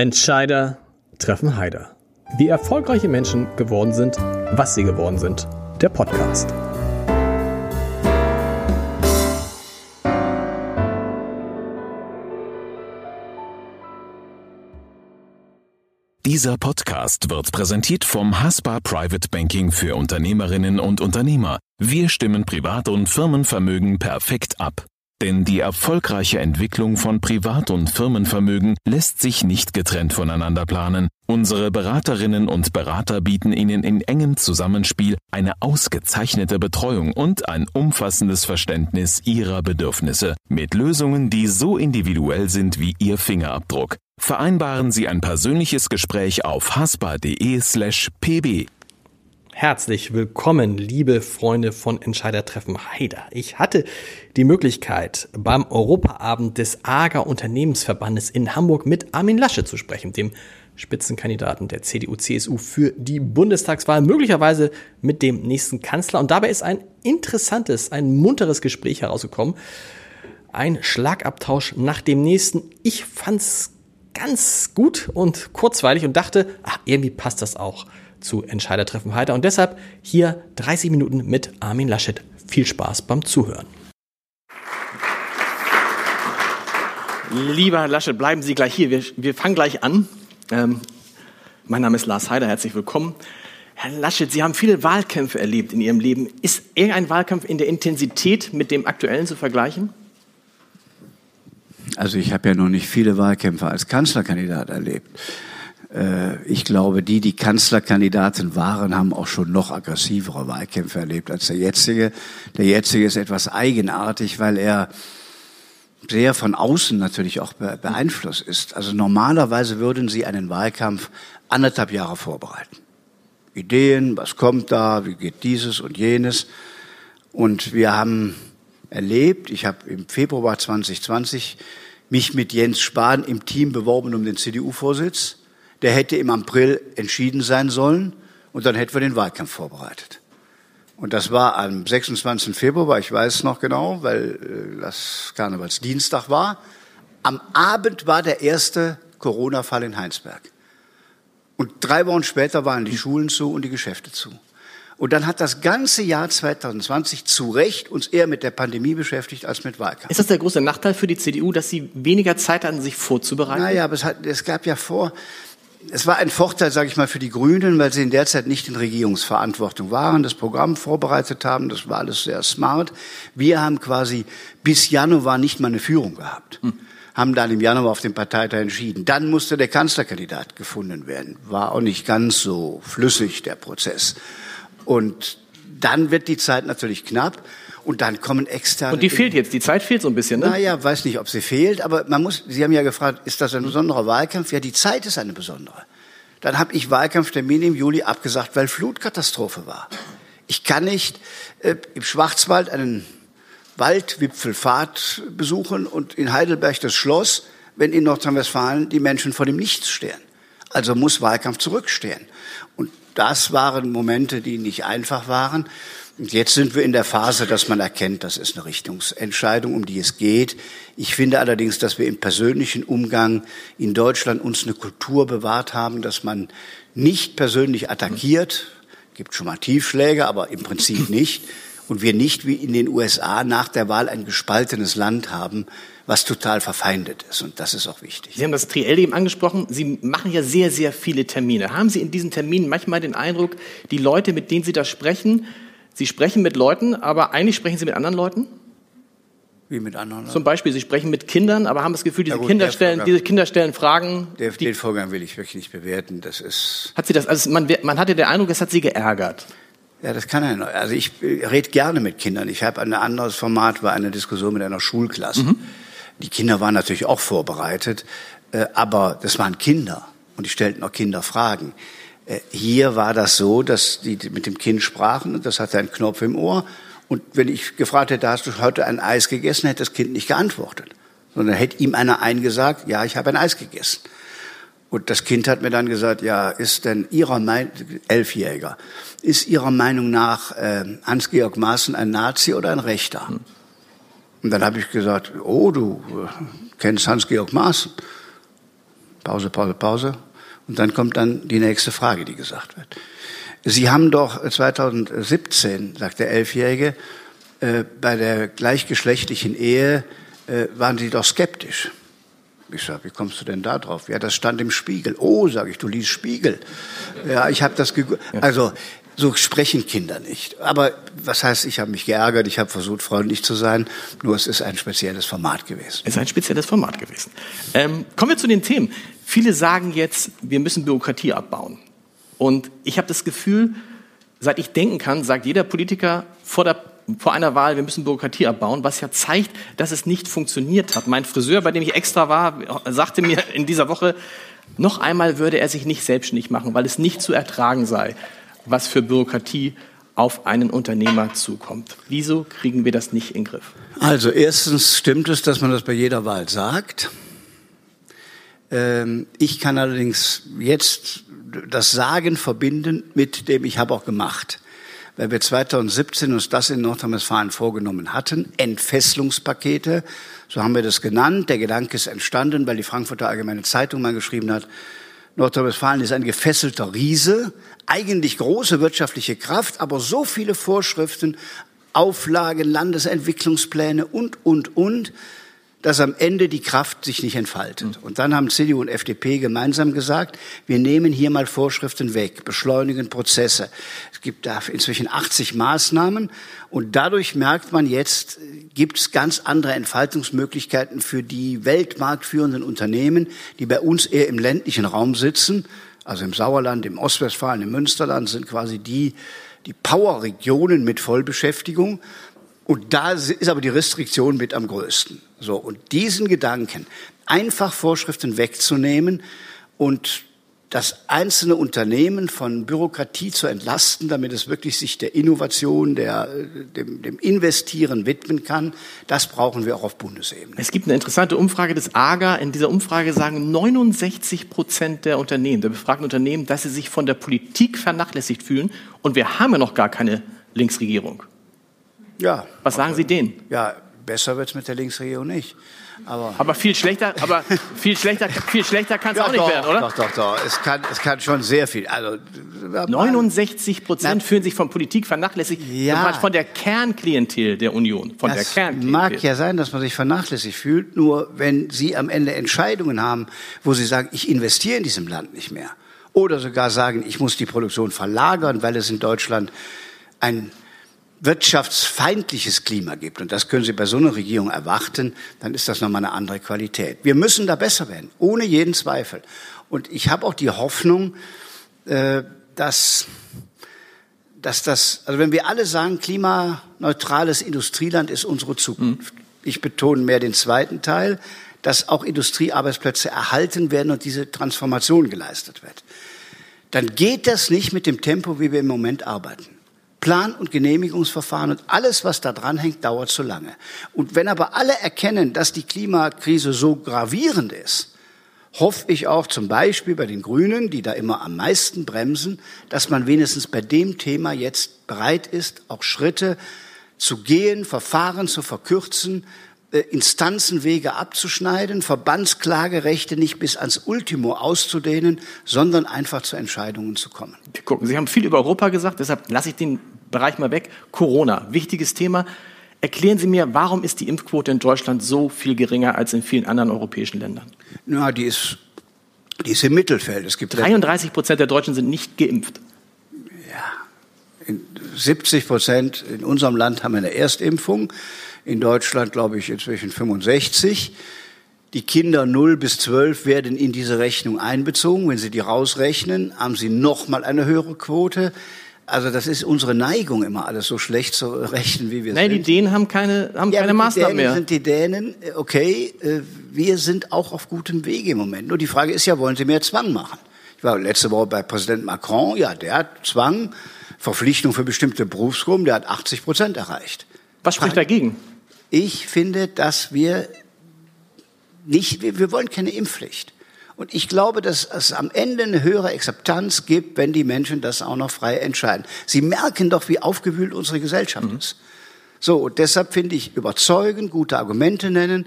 Entscheider treffen Heider. Wie erfolgreiche Menschen geworden sind, was sie geworden sind. Der Podcast. Dieser Podcast wird präsentiert vom Haspa Private Banking für Unternehmerinnen und Unternehmer. Wir stimmen Privat- und Firmenvermögen perfekt ab. Denn die erfolgreiche Entwicklung von Privat- und Firmenvermögen lässt sich nicht getrennt voneinander planen. Unsere Beraterinnen und Berater bieten Ihnen in engem Zusammenspiel eine ausgezeichnete Betreuung und ein umfassendes Verständnis Ihrer Bedürfnisse mit Lösungen, die so individuell sind wie Ihr Fingerabdruck. Vereinbaren Sie ein persönliches Gespräch auf haspa.de/pb. Herzlich willkommen, liebe Freunde von Entscheidertreffen Haider. Ich hatte die Möglichkeit, beim Europaabend des AGA Unternehmensverbandes in Hamburg mit Armin Lasche zu sprechen, dem Spitzenkandidaten der CDU-CSU für die Bundestagswahl, möglicherweise mit dem nächsten Kanzler. Und dabei ist ein interessantes, ein munteres Gespräch herausgekommen. Ein Schlagabtausch nach dem nächsten. Ich fand's ganz gut und kurzweilig und dachte, ach, irgendwie passt das auch zu Entscheidertreffen Heiter. Und deshalb hier 30 Minuten mit Armin Laschet. Viel Spaß beim Zuhören. Lieber Herr Laschet, bleiben Sie gleich hier. Wir, wir fangen gleich an. Ähm, mein Name ist Lars Heider, herzlich willkommen. Herr Laschet, Sie haben viele Wahlkämpfe erlebt in Ihrem Leben. Ist irgendein Wahlkampf in der Intensität mit dem aktuellen zu vergleichen? Also ich habe ja noch nicht viele Wahlkämpfe als Kanzlerkandidat erlebt. Äh, ich glaube, die, die Kanzlerkandidaten waren, haben auch schon noch aggressivere Wahlkämpfe erlebt als der jetzige. Der jetzige ist etwas eigenartig, weil er sehr von außen natürlich auch beeinflusst ist. Also normalerweise würden Sie einen Wahlkampf anderthalb Jahre vorbereiten. Ideen, was kommt da, wie geht dieses und jenes. Und wir haben erlebt, ich habe im Februar 2020 mich mit Jens Spahn im Team beworben um den CDU-Vorsitz der hätte im April entschieden sein sollen und dann hätten wir den Wahlkampf vorbereitet. Und das war am 26. Februar, ich weiß es noch genau, weil äh, das Karnevalsdienstag war. Am Abend war der erste Corona-Fall in Heinsberg. Und drei Wochen später waren die Schulen zu und die Geschäfte zu. Und dann hat das ganze Jahr 2020 zu Recht uns eher mit der Pandemie beschäftigt als mit Wahlkampf. Ist das der große Nachteil für die CDU, dass sie weniger Zeit hatten, sich vorzubereiten? Naja, aber es, hat, es gab ja vor, es war ein Vorteil, sage ich mal, für die Grünen, weil sie in der Zeit nicht in Regierungsverantwortung waren, das Programm vorbereitet haben. Das war alles sehr smart. Wir haben quasi bis Januar nicht mal eine Führung gehabt. Hm. Haben dann im Januar auf dem Parteitag entschieden. Dann musste der Kanzlerkandidat gefunden werden. War auch nicht ganz so flüssig, der Prozess. Und dann wird die Zeit natürlich knapp. Und dann kommen externe. Und die fehlt jetzt, die Zeit fehlt so ein bisschen, ne? Naja, weiß nicht, ob sie fehlt, aber man muss, Sie haben ja gefragt, ist das ein besonderer Wahlkampf? Ja, die Zeit ist eine besondere. Dann habe ich Wahlkampftermine im Juli abgesagt, weil Flutkatastrophe war. Ich kann nicht äh, im Schwarzwald einen Waldwipfelfahrt besuchen und in Heidelberg das Schloss, wenn in Nordrhein-Westfalen die Menschen vor dem Nichts stehen. Also muss Wahlkampf zurückstehen. Und das waren Momente, die nicht einfach waren. Und jetzt sind wir in der Phase, dass man erkennt, das ist eine Richtungsentscheidung, um die es geht. Ich finde allerdings, dass wir im persönlichen Umgang in Deutschland uns eine Kultur bewahrt haben, dass man nicht persönlich attackiert. Gibt schon mal Tiefschläge, aber im Prinzip nicht. Und wir nicht wie in den USA nach der Wahl ein gespaltenes Land haben, was total verfeindet ist. Und das ist auch wichtig. Sie haben das Triell eben angesprochen. Sie machen ja sehr, sehr viele Termine. Haben Sie in diesen Terminen manchmal den Eindruck, die Leute, mit denen Sie da sprechen, Sie sprechen mit Leuten, aber eigentlich sprechen Sie mit anderen Leuten? Wie mit anderen Leuten? Zum Beispiel, Sie sprechen mit Kindern, aber haben das Gefühl, diese, ja gut, Kinder, stellen, diese Kinder stellen Fragen. Der, den Vorgang will ich wirklich nicht bewerten. Das ist. Hat Sie das, also man, man hatte den Eindruck, es hat Sie geärgert. Ja, das kann er. Also ich rede gerne mit Kindern. Ich habe ein anderes Format, war eine Diskussion mit einer Schulklasse. Mhm. Die Kinder waren natürlich auch vorbereitet, äh, aber das waren Kinder und die stellten auch Kinderfragen. Äh, hier war das so, dass die mit dem Kind sprachen und das hatte einen Knopf im Ohr. Und wenn ich gefragt hätte, hast du heute ein Eis gegessen, hätte das Kind nicht geantwortet. Sondern hätte ihm einer eingesagt, ja, ich habe ein Eis gegessen. Und das Kind hat mir dann gesagt, ja, ist denn Ihrer Meinung, Elfjähriger, ist Ihrer Meinung nach äh, Hans-Georg Maaßen ein Nazi oder ein Rechter? Hm. Und dann habe ich gesagt, oh, du äh, kennst Hans-Georg Maaßen. Pause, Pause, Pause. Und dann kommt dann die nächste Frage, die gesagt wird. Sie haben doch 2017, sagt der Elfjährige, äh, bei der gleichgeschlechtlichen Ehe äh, waren Sie doch skeptisch. Ich sage, wie kommst du denn da drauf? Ja, das stand im Spiegel. Oh, sage ich, du liest Spiegel. Ja, ich habe das Also so sprechen Kinder nicht. Aber was heißt, ich habe mich geärgert, ich habe versucht, freundlich zu sein, nur es ist ein spezielles Format gewesen. Es ist ein spezielles Format gewesen. Ähm, kommen wir zu den Themen. Viele sagen jetzt, wir müssen Bürokratie abbauen. Und ich habe das Gefühl, seit ich denken kann, sagt jeder Politiker vor der vor einer Wahl, wir müssen Bürokratie abbauen, was ja zeigt, dass es nicht funktioniert hat. Mein Friseur, bei dem ich extra war, sagte mir in dieser Woche, noch einmal würde er sich nicht selbstständig machen, weil es nicht zu ertragen sei, was für Bürokratie auf einen Unternehmer zukommt. Wieso kriegen wir das nicht in den Griff? Also erstens stimmt es, dass man das bei jeder Wahl sagt. Ähm, ich kann allerdings jetzt das Sagen verbinden mit dem ich habe auch gemacht weil wir 2017 uns das in Nordrhein-Westfalen vorgenommen hatten, Entfesselungspakete, so haben wir das genannt. Der Gedanke ist entstanden, weil die Frankfurter Allgemeine Zeitung mal geschrieben hat, Nordrhein-Westfalen ist ein gefesselter Riese, eigentlich große wirtschaftliche Kraft, aber so viele Vorschriften, Auflagen, Landesentwicklungspläne und, und, und, dass am Ende die Kraft sich nicht entfaltet. Und dann haben CDU und FDP gemeinsam gesagt, wir nehmen hier mal Vorschriften weg, beschleunigen Prozesse. Es gibt da inzwischen 80 Maßnahmen und dadurch merkt man jetzt, gibt es ganz andere Entfaltungsmöglichkeiten für die weltmarktführenden Unternehmen, die bei uns eher im ländlichen Raum sitzen, also im Sauerland, im Ostwestfalen, im Münsterland sind quasi die, die Powerregionen mit Vollbeschäftigung. Und da ist aber die Restriktion mit am größten. So, und diesen Gedanken, einfach Vorschriften wegzunehmen und das einzelne Unternehmen von Bürokratie zu entlasten, damit es wirklich sich der Innovation, der, dem, dem Investieren widmen kann, das brauchen wir auch auf Bundesebene. Es gibt eine interessante Umfrage des AGA. In dieser Umfrage sagen 69 Prozent der Unternehmen, der befragten Unternehmen, dass sie sich von der Politik vernachlässigt fühlen. Und wir haben ja noch gar keine Linksregierung. Ja. Was sagen Sie denen? Ja, besser wird es mit der Linksregierung nicht. Aber, aber viel schlechter, aber viel schlechter, viel schlechter kann es ja, auch nicht doch, werden, oder? Doch, doch, doch. Es kann, es kann schon sehr viel. Also 69 Prozent fühlen sich von Politik vernachlässigt, ja. von der Kernklientel der Union, von das der Kernklientel. Mag ja sein, dass man sich vernachlässigt fühlt. Nur wenn Sie am Ende Entscheidungen haben, wo Sie sagen, ich investiere in diesem Land nicht mehr, oder sogar sagen, ich muss die Produktion verlagern, weil es in Deutschland ein wirtschaftsfeindliches Klima gibt, und das können Sie bei so einer Regierung erwarten, dann ist das nochmal eine andere Qualität. Wir müssen da besser werden, ohne jeden Zweifel. Und ich habe auch die Hoffnung, äh, dass, dass das, also wenn wir alle sagen, klimaneutrales Industrieland ist unsere Zukunft. Mhm. Ich betone mehr den zweiten Teil, dass auch Industriearbeitsplätze erhalten werden und diese Transformation geleistet wird. Dann geht das nicht mit dem Tempo, wie wir im Moment arbeiten. Plan- und Genehmigungsverfahren und alles, was da dran hängt, dauert zu lange. Und wenn aber alle erkennen, dass die Klimakrise so gravierend ist, hoffe ich auch zum Beispiel bei den Grünen, die da immer am meisten bremsen, dass man wenigstens bei dem Thema jetzt bereit ist, auch Schritte zu gehen, Verfahren zu verkürzen, äh, Instanzenwege abzuschneiden, Verbandsklagerechte nicht bis ans Ultimo auszudehnen, sondern einfach zu Entscheidungen zu kommen. Gucken, Sie haben viel über Europa gesagt, deshalb lasse ich den Bereich mal weg. Corona, wichtiges Thema. Erklären Sie mir, warum ist die Impfquote in Deutschland so viel geringer als in vielen anderen europäischen Ländern? Na, die ist, die ist im Mittelfeld. Es gibt 33 Prozent der Deutschen sind nicht geimpft. Ja, 70 Prozent in unserem Land haben eine Erstimpfung in Deutschland, glaube ich, inzwischen 65. Die Kinder 0 bis 12 werden in diese Rechnung einbezogen. Wenn Sie die rausrechnen, haben Sie noch mal eine höhere Quote. Also das ist unsere Neigung, immer alles so schlecht zu rechnen, wie wir Nein, sind. die Dänen haben keine, haben ja, keine Maßnahmen mehr. sind die Dänen, okay, äh, wir sind auch auf gutem Wege im Moment. Nur die Frage ist ja, wollen Sie mehr Zwang machen? Ich war letzte Woche bei Präsident Macron, ja, der hat Zwang, Verpflichtung für bestimmte Berufsgruppen, der hat 80 Prozent erreicht. Was spricht dagegen? Ich finde, dass wir nicht, wir, wir wollen keine Impfpflicht. Und ich glaube, dass es am Ende eine höhere Akzeptanz gibt, wenn die Menschen das auch noch frei entscheiden. Sie merken doch, wie aufgewühlt unsere Gesellschaft mhm. ist. So, und deshalb finde ich überzeugend, gute Argumente nennen.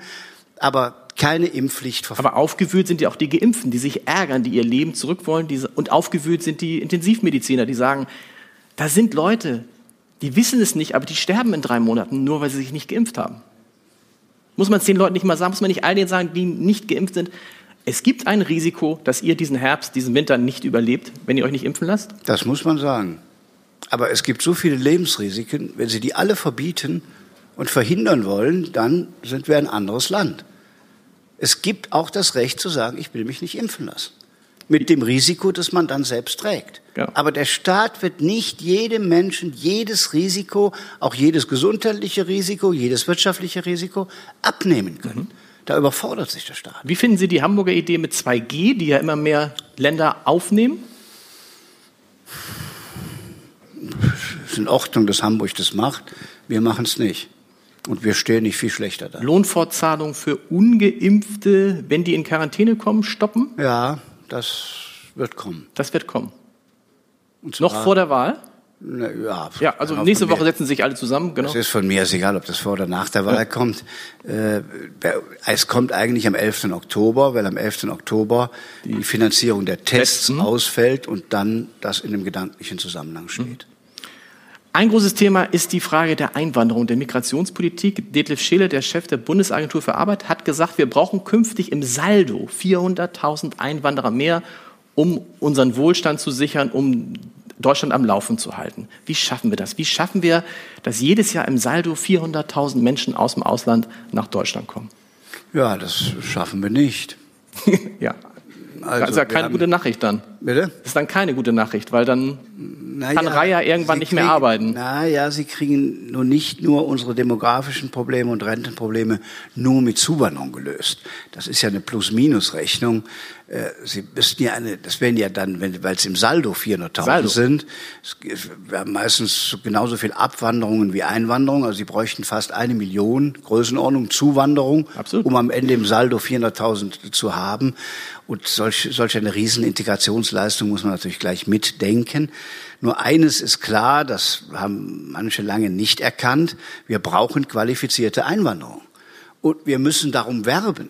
Aber keine Impfpflicht. Aber aufgewühlt sind ja auch die Geimpften, die sich ärgern, die ihr Leben zurück wollen. Die, und aufgewühlt sind die Intensivmediziner, die sagen, da sind Leute, die wissen es nicht, aber die sterben in drei Monaten, nur weil sie sich nicht geimpft haben. Muss man es den Leuten nicht mal sagen? Muss man nicht all denen sagen, die nicht geimpft sind? Es gibt ein Risiko, dass ihr diesen Herbst, diesen Winter nicht überlebt, wenn ihr euch nicht impfen lasst? Das muss man sagen. Aber es gibt so viele Lebensrisiken, wenn Sie die alle verbieten und verhindern wollen, dann sind wir ein anderes Land. Es gibt auch das Recht zu sagen, ich will mich nicht impfen lassen. Mit dem Risiko, das man dann selbst trägt. Ja. Aber der Staat wird nicht jedem Menschen jedes Risiko, auch jedes gesundheitliche Risiko, jedes wirtschaftliche Risiko abnehmen können. Mhm. Da überfordert sich der Staat. Wie finden Sie die Hamburger Idee mit 2G, die ja immer mehr Länder aufnehmen? Es ist in Ordnung, dass Hamburg das macht. Wir machen es nicht. Und wir stehen nicht viel schlechter da. Lohnfortzahlung für Ungeimpfte, wenn die in Quarantäne kommen, stoppen? Ja, das wird kommen. Das wird kommen. Noch vor der Wahl? Ne, ja, ja, also nächste Woche setzen sich alle zusammen. Genau. Es ist von mir ist egal, ob das vor oder nach der Wahl ja. kommt. Äh, es kommt eigentlich am 11. Oktober, weil am 11. Oktober die, die Finanzierung der Tests Testen. ausfällt und dann das in dem gedanklichen Zusammenhang steht. Mhm. Ein großes Thema ist die Frage der Einwanderung, der Migrationspolitik. Detlef Scheele, der Chef der Bundesagentur für Arbeit, hat gesagt, wir brauchen künftig im Saldo 400.000 Einwanderer mehr, um unseren Wohlstand zu sichern, um Deutschland am Laufen zu halten. Wie schaffen wir das? Wie schaffen wir, dass jedes Jahr im Saldo 400.000 Menschen aus dem Ausland nach Deutschland kommen? Ja, das schaffen wir nicht. ja, also, das ist ja keine gute Nachricht dann. Bitte? Das ist dann keine gute Nachricht, weil dann naja, kann Raya irgendwann nicht kriegen, mehr arbeiten. Naja, sie kriegen nur nicht nur unsere demografischen Probleme und Rentenprobleme nur mit Zuwanderung gelöst. Das ist ja eine Plus-Minus-Rechnung. Äh, sie müssten ja eine, das wären ja dann, weil es im Saldo 400.000 sind, wir haben meistens genauso viel Abwanderungen wie Einwanderung. Also sie bräuchten fast eine Million Größenordnung Zuwanderung, Absolut. um am Ende im Saldo 400.000 zu haben. Und solch, solch eine Riesenintegrationsleistung muss man natürlich gleich mitdenken. Nur eines ist klar, das haben manche lange nicht erkannt, wir brauchen qualifizierte Einwanderung. Und wir müssen darum werben.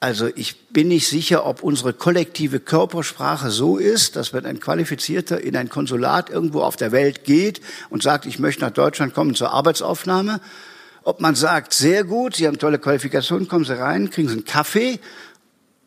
Also ich bin nicht sicher, ob unsere kollektive Körpersprache so ist, dass wenn ein Qualifizierter in ein Konsulat irgendwo auf der Welt geht und sagt, ich möchte nach Deutschland kommen zur Arbeitsaufnahme, ob man sagt, sehr gut, Sie haben tolle Qualifikationen, kommen Sie rein, kriegen Sie einen Kaffee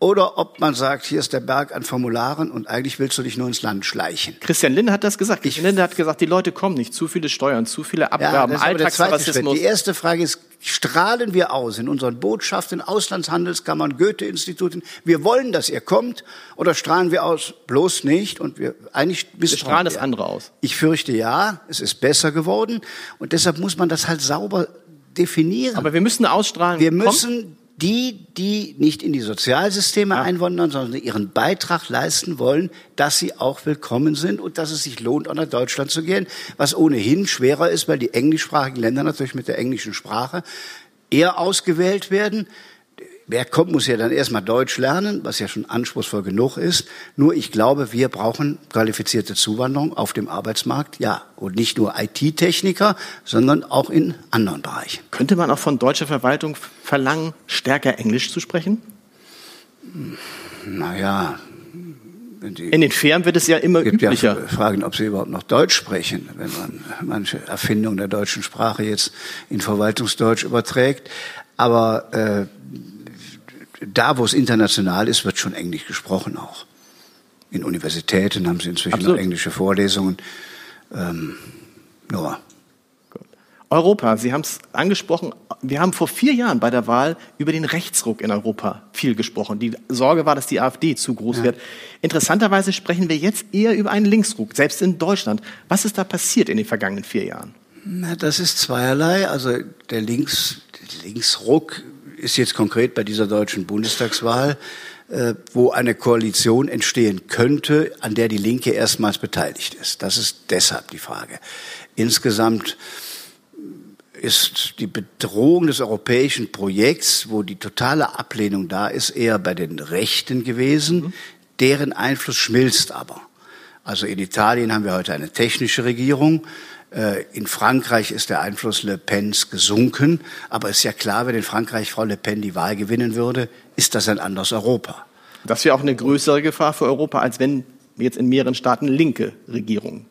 oder ob man sagt, hier ist der Berg an Formularen und eigentlich willst du dich nur ins Land schleichen. Christian Linde hat das gesagt. Christian Linde hat gesagt, die Leute kommen nicht. Zu viele Steuern, zu viele Abgaben, ja, Alltagsrassismus. Die erste Frage ist, strahlen wir aus in unseren Botschaften, Auslandshandelskammern, Goethe-Instituten, wir wollen, dass ihr kommt, oder strahlen wir aus, bloß nicht, und wir eigentlich Wir strahlen das andere aus. Ich fürchte ja, es ist besser geworden, und deshalb muss man das halt sauber definieren. Aber wir müssen ausstrahlen. Wir müssen die, die nicht in die Sozialsysteme ja. einwandern, sondern ihren Beitrag leisten wollen, dass sie auch willkommen sind und dass es sich lohnt, auch nach Deutschland zu gehen, was ohnehin schwerer ist, weil die englischsprachigen Länder natürlich mit der englischen Sprache eher ausgewählt werden. Wer kommt, muss ja dann erstmal Deutsch lernen, was ja schon anspruchsvoll genug ist. Nur ich glaube, wir brauchen qualifizierte Zuwanderung auf dem Arbeitsmarkt, ja. Und nicht nur IT-Techniker, sondern auch in anderen Bereichen. Könnte man auch von deutscher Verwaltung verlangen, stärker Englisch zu sprechen? Naja, in den Firmen wird es ja immer gibt üblicher. Ja Fragen, ob sie überhaupt noch Deutsch sprechen, wenn man manche Erfindungen der deutschen Sprache jetzt in Verwaltungsdeutsch überträgt. Aber äh, da, wo es international ist, wird schon Englisch gesprochen auch. In Universitäten haben sie inzwischen Absolut. noch englische Vorlesungen. Ähm, ja. Europa, Sie haben es angesprochen, wir haben vor vier Jahren bei der Wahl über den Rechtsruck in Europa viel gesprochen. Die Sorge war, dass die AfD zu groß ja. wird. Interessanterweise sprechen wir jetzt eher über einen Linksruck, selbst in Deutschland. Was ist da passiert in den vergangenen vier Jahren? Na, das ist zweierlei. Also der Links, der Linksruck ist jetzt konkret bei dieser deutschen Bundestagswahl, äh, wo eine Koalition entstehen könnte, an der die Linke erstmals beteiligt ist. Das ist deshalb die Frage. Insgesamt ist die Bedrohung des europäischen Projekts, wo die totale Ablehnung da ist, eher bei den Rechten gewesen. Mhm. Deren Einfluss schmilzt aber. Also in Italien haben wir heute eine technische Regierung. Äh, in Frankreich ist der Einfluss Le Pens gesunken, aber es ist ja klar, wenn in Frankreich Frau Le Pen die Wahl gewinnen würde, ist das ein anderes Europa. Das wäre auch eine größere Gefahr für Europa, als wenn jetzt in mehreren Staaten linke Regierungen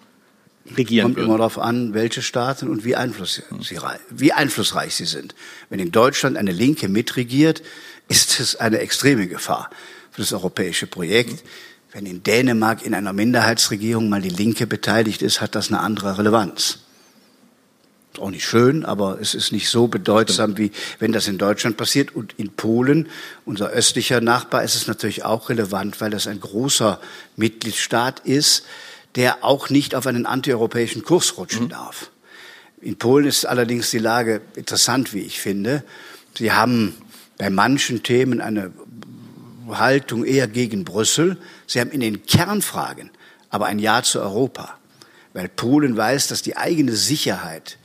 regieren Kommt würden. immer darauf an, welche Staaten und wie, Einfluss sie, wie einflussreich sie sind. Wenn in Deutschland eine Linke mitregiert, ist es eine extreme Gefahr für das europäische Projekt. Wenn in Dänemark in einer Minderheitsregierung mal die Linke beteiligt ist, hat das eine andere Relevanz. Ist auch nicht schön, aber es ist nicht so bedeutsam, wie wenn das in Deutschland passiert. Und in Polen, unser östlicher Nachbar, ist es natürlich auch relevant, weil das ein großer Mitgliedstaat ist, der auch nicht auf einen antieuropäischen Kurs rutschen mhm. darf. In Polen ist allerdings die Lage interessant, wie ich finde. Sie haben bei manchen Themen eine Haltung eher gegen Brüssel. Sie haben in den Kernfragen aber ein Ja zu Europa, weil Polen weiß, dass die eigene Sicherheit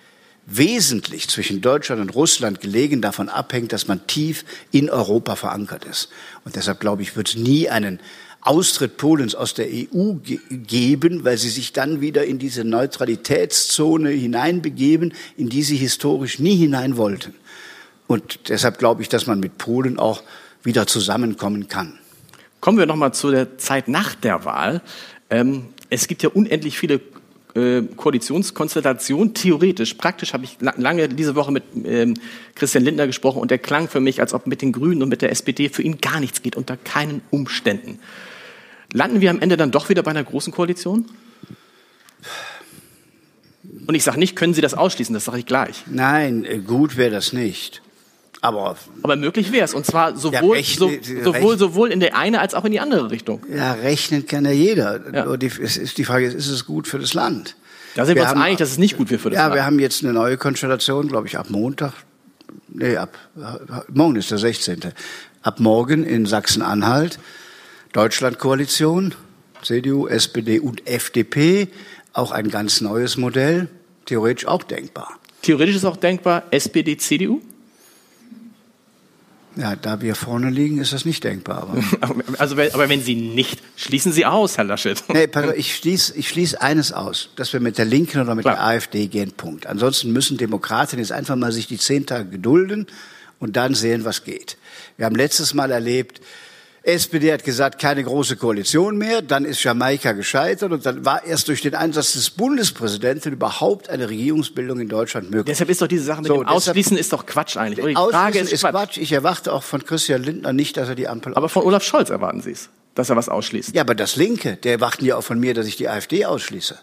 wesentlich zwischen Deutschland und Russland gelegen davon abhängt, dass man tief in Europa verankert ist. Und deshalb glaube ich, wird es nie einen Austritt Polens aus der EU ge geben, weil sie sich dann wieder in diese Neutralitätszone hineinbegeben, in die sie historisch nie hinein wollten. Und deshalb glaube ich, dass man mit Polen auch wieder zusammenkommen kann. Kommen wir noch mal zu der Zeit nach der Wahl. Ähm, es gibt ja unendlich viele äh, Koalitionskonstellationen. Theoretisch, praktisch habe ich lange diese Woche mit ähm, Christian Lindner gesprochen und der klang für mich, als ob mit den Grünen und mit der SPD für ihn gar nichts geht, unter keinen Umständen. Landen wir am Ende dann doch wieder bei einer großen Koalition? Und ich sage nicht, können Sie das ausschließen, das sage ich gleich. Nein, äh, gut wäre das nicht. Aber, Aber möglich wäre es. Und zwar sowohl, ja, so, sowohl, sowohl in der eine als auch in die andere Richtung. Ja, rechnen kann ja jeder. Ja. Die, es ist, die Frage ist, ist es gut für das Land? Da sind wir, wir uns haben, einig, dass es nicht gut wäre für das ja, Land. Ja, wir haben jetzt eine neue Konstellation, glaube ich, ab Montag. Nee, ab, morgen ist der 16. Ab morgen in Sachsen-Anhalt Deutschlandkoalition, CDU, SPD und FDP, auch ein ganz neues Modell, theoretisch auch denkbar. Theoretisch ist auch denkbar SPD, CDU? Ja, da wir vorne liegen, ist das nicht denkbar. Aber, also, aber wenn Sie nicht, schließen Sie aus, Herr Laschet. Nee, ich schließe ich schließ eines aus, dass wir mit der Linken oder mit Klar. der AfD gehen, Punkt. Ansonsten müssen Demokraten jetzt einfach mal sich die zehn Tage gedulden und dann sehen, was geht. Wir haben letztes Mal erlebt, SPD hat gesagt, keine große Koalition mehr. Dann ist Jamaika gescheitert und dann war erst durch den Einsatz des Bundespräsidenten überhaupt eine Regierungsbildung in Deutschland möglich. Deshalb ist doch diese Sache mit so, dem Ausschließen ist doch Quatsch eigentlich. die Frage ist, ist Quatsch. Quatsch. Ich erwarte auch von Christian Lindner nicht, dass er die Ampel. Aber von Olaf Scholz erwarten Sie es, dass er was ausschließt. Ja, aber das Linke, der erwarten ja auch von mir, dass ich die AfD ausschließe.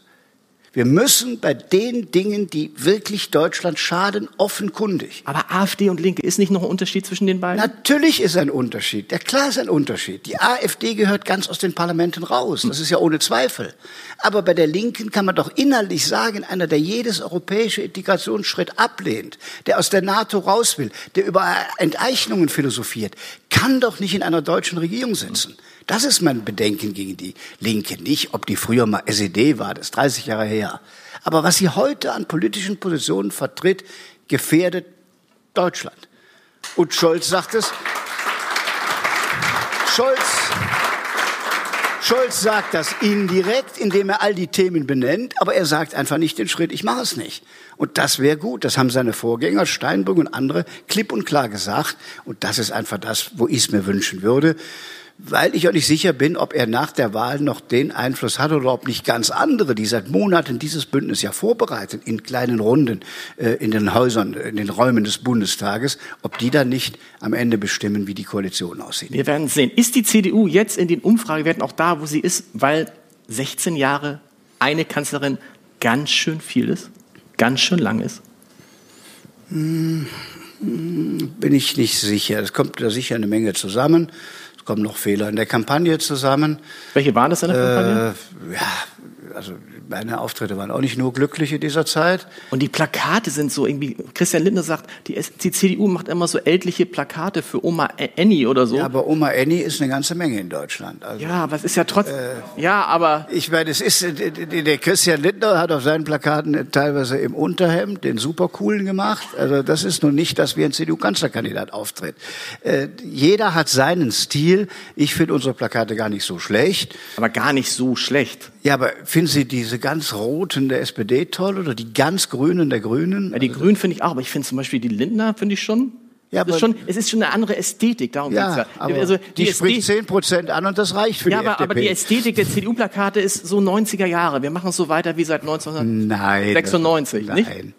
Wir müssen bei den Dingen, die wirklich Deutschland schaden, offenkundig. Aber AfD und Linke, ist nicht noch ein Unterschied zwischen den beiden? Natürlich ist ein Unterschied. Ja, klar ist ein Unterschied. Die AfD gehört ganz aus den Parlamenten raus. Das ist ja ohne Zweifel. Aber bei der Linken kann man doch innerlich sagen, einer, der jedes europäische Integrationsschritt ablehnt, der aus der NATO raus will, der über Enteignungen philosophiert, kann doch nicht in einer deutschen Regierung sitzen. Das ist mein Bedenken gegen die Linke. Nicht, ob die früher mal SED war, das ist 30 Jahre her. Aber was sie heute an politischen Positionen vertritt, gefährdet Deutschland. Und Scholz sagt es. Scholz, Scholz sagt das indirekt, indem er all die Themen benennt, aber er sagt einfach nicht den Schritt, ich mache es nicht. Und das wäre gut. Das haben seine Vorgänger, Steinbrück und andere, klipp und klar gesagt. Und das ist einfach das, wo ich es mir wünschen würde weil ich auch nicht sicher bin, ob er nach der Wahl noch den Einfluss hat oder ob nicht ganz andere, die seit Monaten dieses Bündnis ja vorbereiten, in kleinen Runden, äh, in den Häusern, in den Räumen des Bundestages, ob die dann nicht am Ende bestimmen, wie die Koalition aussieht. Wir werden sehen. Ist die CDU jetzt in den Umfragewerten auch da, wo sie ist, weil 16 Jahre eine Kanzlerin ganz schön viel ist, ganz schön lang ist? Hm, hm, bin ich nicht sicher. Es kommt da sicher eine Menge zusammen. Es kommen noch Fehler in der Kampagne zusammen. Welche waren das in der Kampagne? Äh, ja, also meine Auftritte waren auch nicht nur glücklich in dieser Zeit. Und die Plakate sind so irgendwie, Christian Lindner sagt, die, die CDU macht immer so ältliche Plakate für Oma Annie oder so. Ja, aber Oma Annie ist eine ganze Menge in Deutschland. Also, ja, aber es ist ja trotzdem, äh, ja, aber... Ich meine, es ist, der Christian Lindner hat auf seinen Plakaten teilweise im Unterhemd den supercoolen gemacht. Also das ist nun nicht, dass wie ein CDU-Kanzlerkandidat auftritt. Äh, jeder hat seinen Stil. Ich finde unsere Plakate gar nicht so schlecht. Aber gar nicht so schlecht. Ja, aber finden Sie diese ganz roten der SPD toll oder die ganz grünen der Grünen? Ja, die Grünen finde ich auch, aber ich finde zum Beispiel die Lindner, finde ich schon. Ja, aber, schon, es ist schon eine andere Ästhetik, darum ja, geht's ja. Also, die, die spricht 10 Prozent an und das reicht für ja, die aber, FDP. aber die Ästhetik der CDU-Plakate ist so 90er Jahre. Wir machen es so weiter wie seit 1996, nein, nicht? Nein.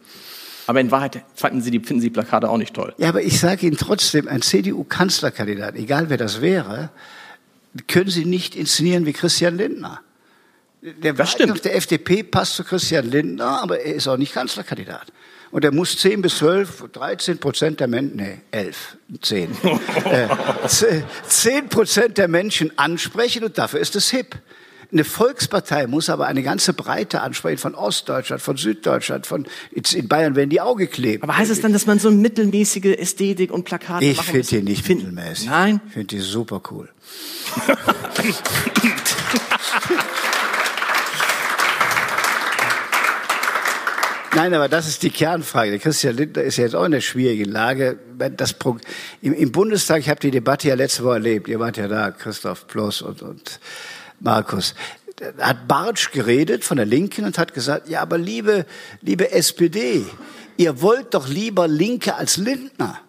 Aber in Wahrheit fanden Sie die, finden Sie die Plakate auch nicht toll. Ja, aber ich sage Ihnen trotzdem, ein CDU-Kanzlerkandidat, egal wer das wäre, können Sie nicht inszenieren wie Christian Lindner. Der das stimmt. der FDP passt zu Christian Lindner, aber er ist auch nicht Kanzlerkandidat. Und er muss 10 bis 12, 13 Prozent der Menschen, nee, 11, 10, äh, 10 Prozent der Menschen ansprechen und dafür ist es hip. Eine Volkspartei muss aber eine ganze Breite ansprechen, von Ostdeutschland, von Süddeutschland, von in Bayern werden die Auge kleben. Aber heißt es dann, dass man so mittelmäßige Ästhetik und Plakate Ich finde die nicht find, mittelmäßig. Nein? Ich finde die super cool. Nein, aber das ist die Kernfrage. Der Christian Lindner ist jetzt auch in der schwierigen Lage. Das Pro Im, Im, Bundestag, ich habe die Debatte ja letzte Woche erlebt, ihr wart ja da, Christoph Ploss und, und Markus, hat Bartsch geredet von der Linken und hat gesagt, ja, aber liebe, liebe SPD, ihr wollt doch lieber Linke als Lindner.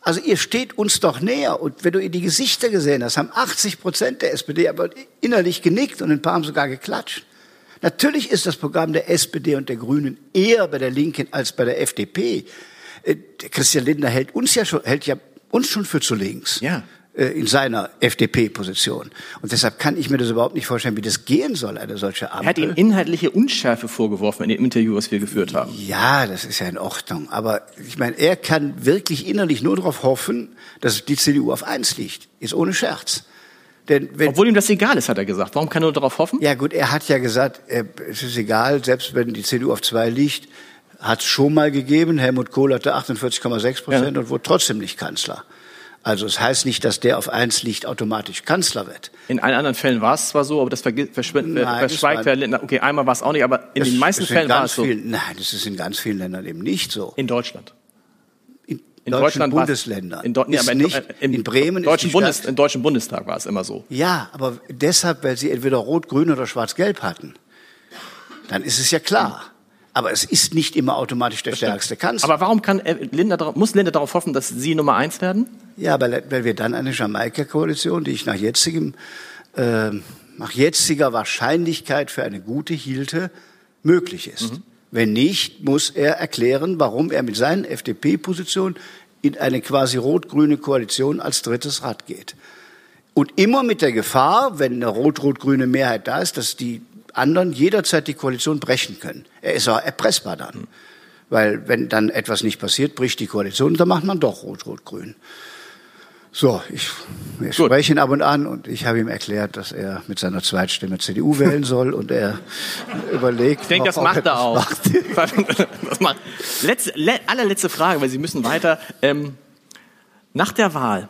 Also ihr steht uns doch näher. Und wenn du in die Gesichter gesehen hast, haben 80 Prozent der SPD aber innerlich genickt und ein paar haben sogar geklatscht. Natürlich ist das Programm der SPD und der Grünen eher bei der Linken als bei der FDP. Äh, Christian Lindner hält uns ja schon, hält ja uns schon für zu links. Ja äh, in seiner FDP-Position. Und deshalb kann ich mir das überhaupt nicht vorstellen, wie das gehen soll, eine solche Ampel. Er hat ihm inhaltliche Unschärfe vorgeworfen in dem Interview, was wir geführt haben. Ja, das ist ja in Ordnung. Aber ich meine, er kann wirklich innerlich nur darauf hoffen, dass die CDU auf eins liegt. Ist ohne Scherz. Denn wenn, Obwohl ihm das egal ist, hat er gesagt. Warum kann er nur darauf hoffen? Ja gut, er hat ja gesagt, es ist egal, selbst wenn die CDU auf zwei liegt, hat es schon mal gegeben. Helmut Kohl hatte 48,6 Prozent ja. und wurde trotzdem nicht Kanzler. Also es heißt nicht, dass der auf eins liegt automatisch Kanzler wird. In allen anderen Fällen war es zwar so, aber das verschweigt Herr Lindner. Okay, einmal war es auch nicht, aber in den meisten Fällen war es so. Vielen, nein, das ist in ganz vielen Ländern eben nicht so. In Deutschland in deutschen Bundesländern. In, nee, aber in, nicht, in, in Bremen deutschen Bundes, Im Deutschen Bundestag war es immer so. Ja, aber deshalb, weil sie entweder rot, grün oder schwarz-gelb hatten. Dann ist es ja klar. Aber es ist nicht immer automatisch der stärkste Kanzler. Aber warum kann Linda, muss Linda darauf hoffen, dass Sie Nummer eins werden? Ja, weil, weil wir dann eine Jamaika-Koalition, die ich nach jetzigem, äh, nach jetziger Wahrscheinlichkeit für eine gute hielte, möglich ist. Mhm. Wenn nicht, muss er erklären, warum er mit seinen FDP-Positionen in eine quasi rot-grüne Koalition als drittes Rad geht. Und immer mit der Gefahr, wenn eine rot-rot-grüne Mehrheit da ist, dass die anderen jederzeit die Koalition brechen können. Er ist auch erpressbar dann. Weil wenn dann etwas nicht passiert, bricht die Koalition und dann macht man doch rot-rot-grün. So, ich, wir Gut. sprechen ab und an und ich habe ihm erklärt, dass er mit seiner Zweitstimme CDU wählen soll und er überlegt. Ich denke, das macht er auch. das macht. Letzte, le, allerletzte Frage, weil Sie müssen weiter. Ähm, nach der Wahl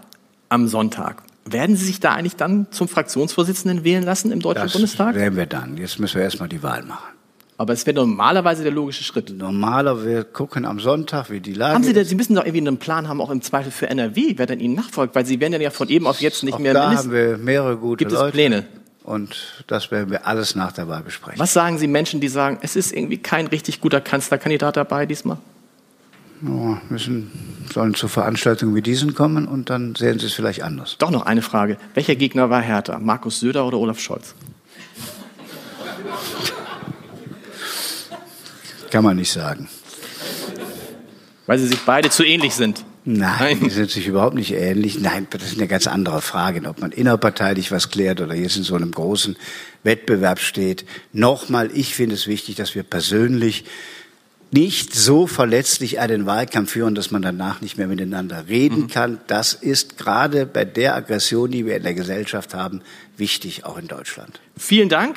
am Sonntag, werden Sie sich da eigentlich dann zum Fraktionsvorsitzenden wählen lassen im Deutschen das Bundestag? Das werden wir dann. Jetzt müssen wir erstmal die Wahl machen. Aber es wäre normalerweise der logische Schritt. Normaler, wir gucken am Sonntag, wie die Lage haben Sie, denn, Sie müssen doch irgendwie einen Plan haben, auch im Zweifel für NRW, wer denn Ihnen nachfolgt, weil Sie werden ja von eben auf jetzt nicht auch mehr da Minister. haben wir mehrere gute Gibt Leute. es Pläne? Und das werden wir alles nach der Wahl besprechen. Was sagen Sie Menschen, die sagen, es ist irgendwie kein richtig guter Kanzlerkandidat dabei diesmal? Ja, müssen, sollen zu Veranstaltungen wie diesen kommen und dann sehen Sie es vielleicht anders. Doch noch eine Frage. Welcher Gegner war härter? Markus Söder oder Olaf Scholz? Kann man nicht sagen. Weil sie sich beide zu ähnlich sind. Nein, Nein, die sind sich überhaupt nicht ähnlich. Nein, das ist eine ganz andere Frage, ob man innerparteilich was klärt oder jetzt in so einem großen Wettbewerb steht. Nochmal, ich finde es wichtig, dass wir persönlich nicht so verletzlich einen Wahlkampf führen, dass man danach nicht mehr miteinander reden mhm. kann. Das ist gerade bei der Aggression, die wir in der Gesellschaft haben, wichtig, auch in Deutschland. Vielen Dank.